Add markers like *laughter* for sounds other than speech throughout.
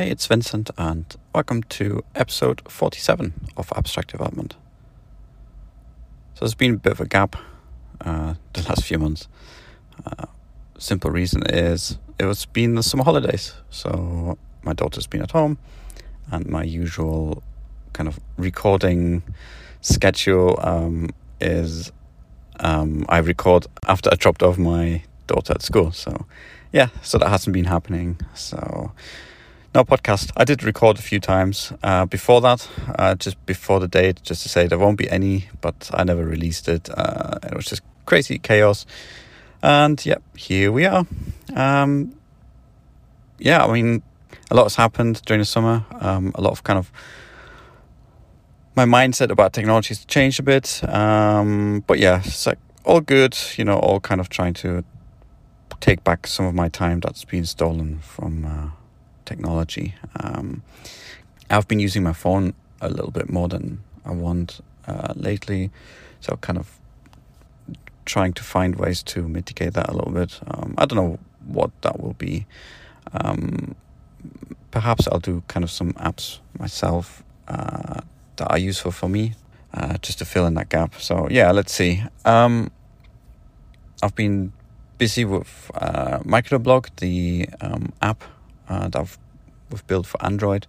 Hey, it's Vincent, and welcome to episode 47 of Abstract Development. So, there's been a bit of a gap uh, *laughs* the last few months. Uh, simple reason is it was been the summer holidays, so my daughter's been at home, and my usual kind of recording schedule um, is um, I record after I dropped off my daughter at school. So, yeah, so that hasn't been happening. So, no podcast. I did record a few times uh, before that, uh, just before the date, just to say there won't be any, but I never released it. Uh, it was just crazy chaos. And yeah, here we are. Um, yeah, I mean, a lot has happened during the summer. Um, a lot of kind of my mindset about technology has changed a bit. Um, but yeah, it's like all good, you know, all kind of trying to take back some of my time that's been stolen from uh, technology. Um, I've been using my phone a little bit more than I want uh, lately, so kind of trying to find ways to mitigate that a little bit. Um, I don't know what that will be. Um, perhaps I'll do kind of some apps myself uh, that are useful for me, uh, just to fill in that gap. So yeah, let's see. Um, I've been busy with uh, Microblog, the um, app that I've, we've built for Android.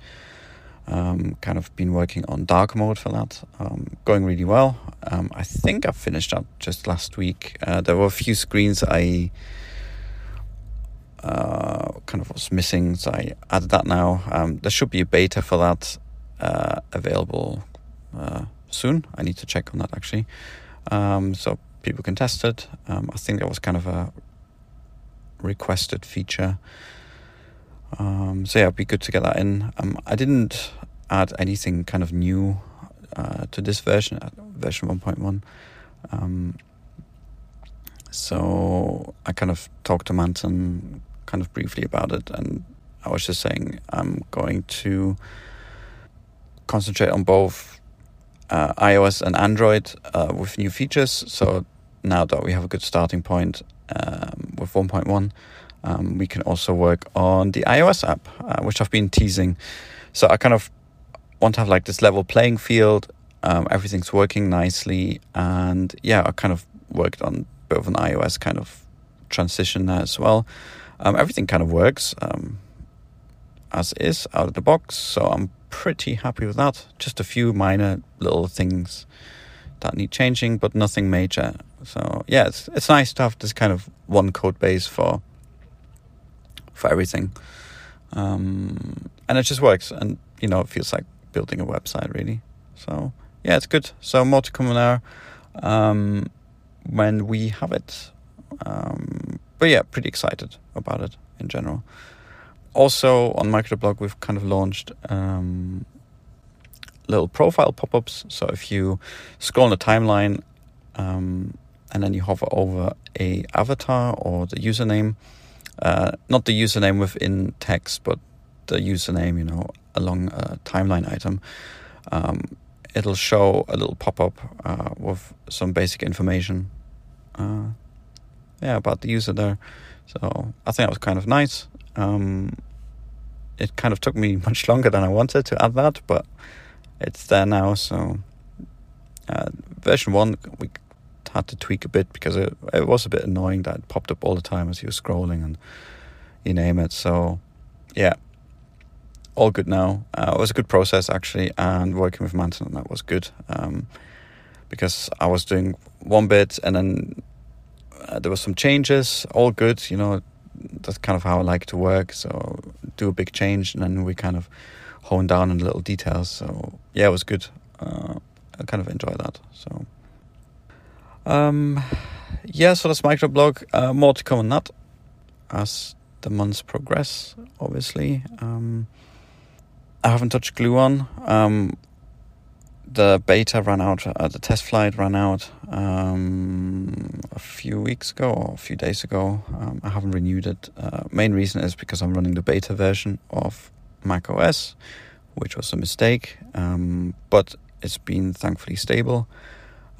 Um, kind of been working on dark mode for that, um, going really well. Um, I think I finished up just last week. Uh, there were a few screens I uh, kind of was missing, so I added that now. Um, there should be a beta for that uh, available uh, soon. I need to check on that actually, um, so people can test it. Um, I think that was kind of a requested feature. Um, so yeah, it'd be good to get that in. Um, I didn't add anything kind of new uh, to this version, uh, version 1.1. Um, so I kind of talked to Manton kind of briefly about it, and I was just saying I'm going to concentrate on both uh, iOS and Android uh, with new features. So now that we have a good starting point um, with 1.1, um, we can also work on the iOS app, uh, which I've been teasing. So I kind of want to have like this level playing field. Um, everything's working nicely, and yeah, I kind of worked on a bit of an iOS kind of transition there as well. Um, everything kind of works um, as is out of the box, so I'm pretty happy with that. Just a few minor little things that need changing, but nothing major. So yeah, it's it's nice to have this kind of one code base for for everything. Um, and it just works, and you know, it feels like building a website really. So yeah, it's good. So more to come there um, when we have it. Um, but yeah, pretty excited about it in general. Also on Microblog, we've kind of launched um, little profile pop-ups. So if you scroll on the timeline um, and then you hover over a avatar or the username, uh, not the username within text, but the username, you know, along a timeline item, um, it'll show a little pop up uh, with some basic information. Uh, yeah, about the user there. So I think that was kind of nice. Um, it kind of took me *laughs* much longer than I wanted to add that, but it's there now. So uh, version one, we had to tweak a bit because it, it was a bit annoying that it popped up all the time as you were scrolling and you name it. So, yeah, all good now. Uh, it was a good process actually, and working with Manton on that was good um, because I was doing one bit and then uh, there were some changes. All good, you know. That's kind of how I like to work. So do a big change and then we kind of hone down on little details. So yeah, it was good. Uh, I kind of enjoy that. So. Um, yeah, so that's microblog. Uh, more to come on that as the months progress, obviously. Um, I haven't touched Gluon. Um, the beta ran out, uh, the test flight ran out um, a few weeks ago or a few days ago. Um, I haven't renewed it. Uh, main reason is because I'm running the beta version of Mac OS, which was a mistake, um, but it's been thankfully stable.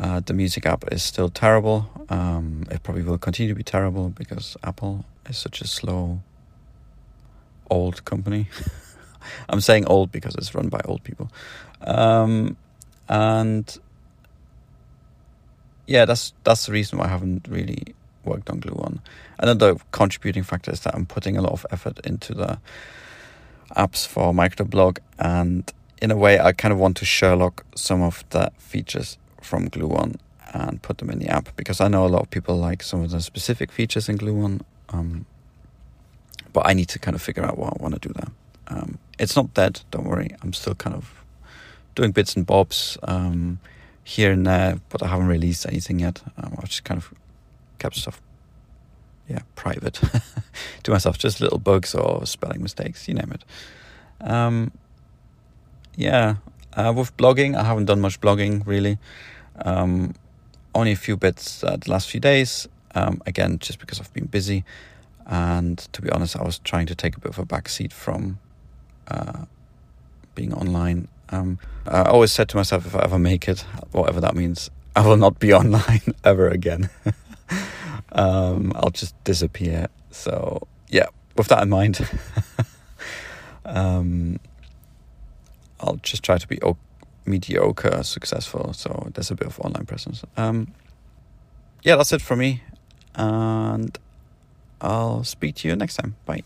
Uh, the music app is still terrible. Um, it probably will continue to be terrible because Apple is such a slow, old company. *laughs* I'm saying old because it's run by old people. Um, and yeah, that's that's the reason why I haven't really worked on Glue Gluon. Another contributing factor is that I'm putting a lot of effort into the apps for microblog and in a way I kind of want to Sherlock some of the features from Gluon and put them in the app because I know a lot of people like some of the specific features in Gluon. Um, but I need to kind of figure out what I want to do there. Um, it's not dead, don't worry. I'm still kind of doing bits and bobs um, here and there, but I haven't released anything yet. Um, I've just kind of kept stuff, yeah, private *laughs* to myself, just little bugs or spelling mistakes, you name it. Um, yeah, uh, with blogging, I haven't done much blogging really. Um, only a few bits uh, the last few days. Um, again, just because I've been busy, and to be honest, I was trying to take a bit of a backseat from uh, being online. Um, I always said to myself, if I ever make it, whatever that means, *laughs* I will not be online *laughs* ever again. *laughs* um, I'll just disappear. So yeah, with that in mind, um, I'll just try to be o- mediocre successful. So there's a bit of online presence. Um, yeah, that's it for me, and I'll speak to you next time. Bye.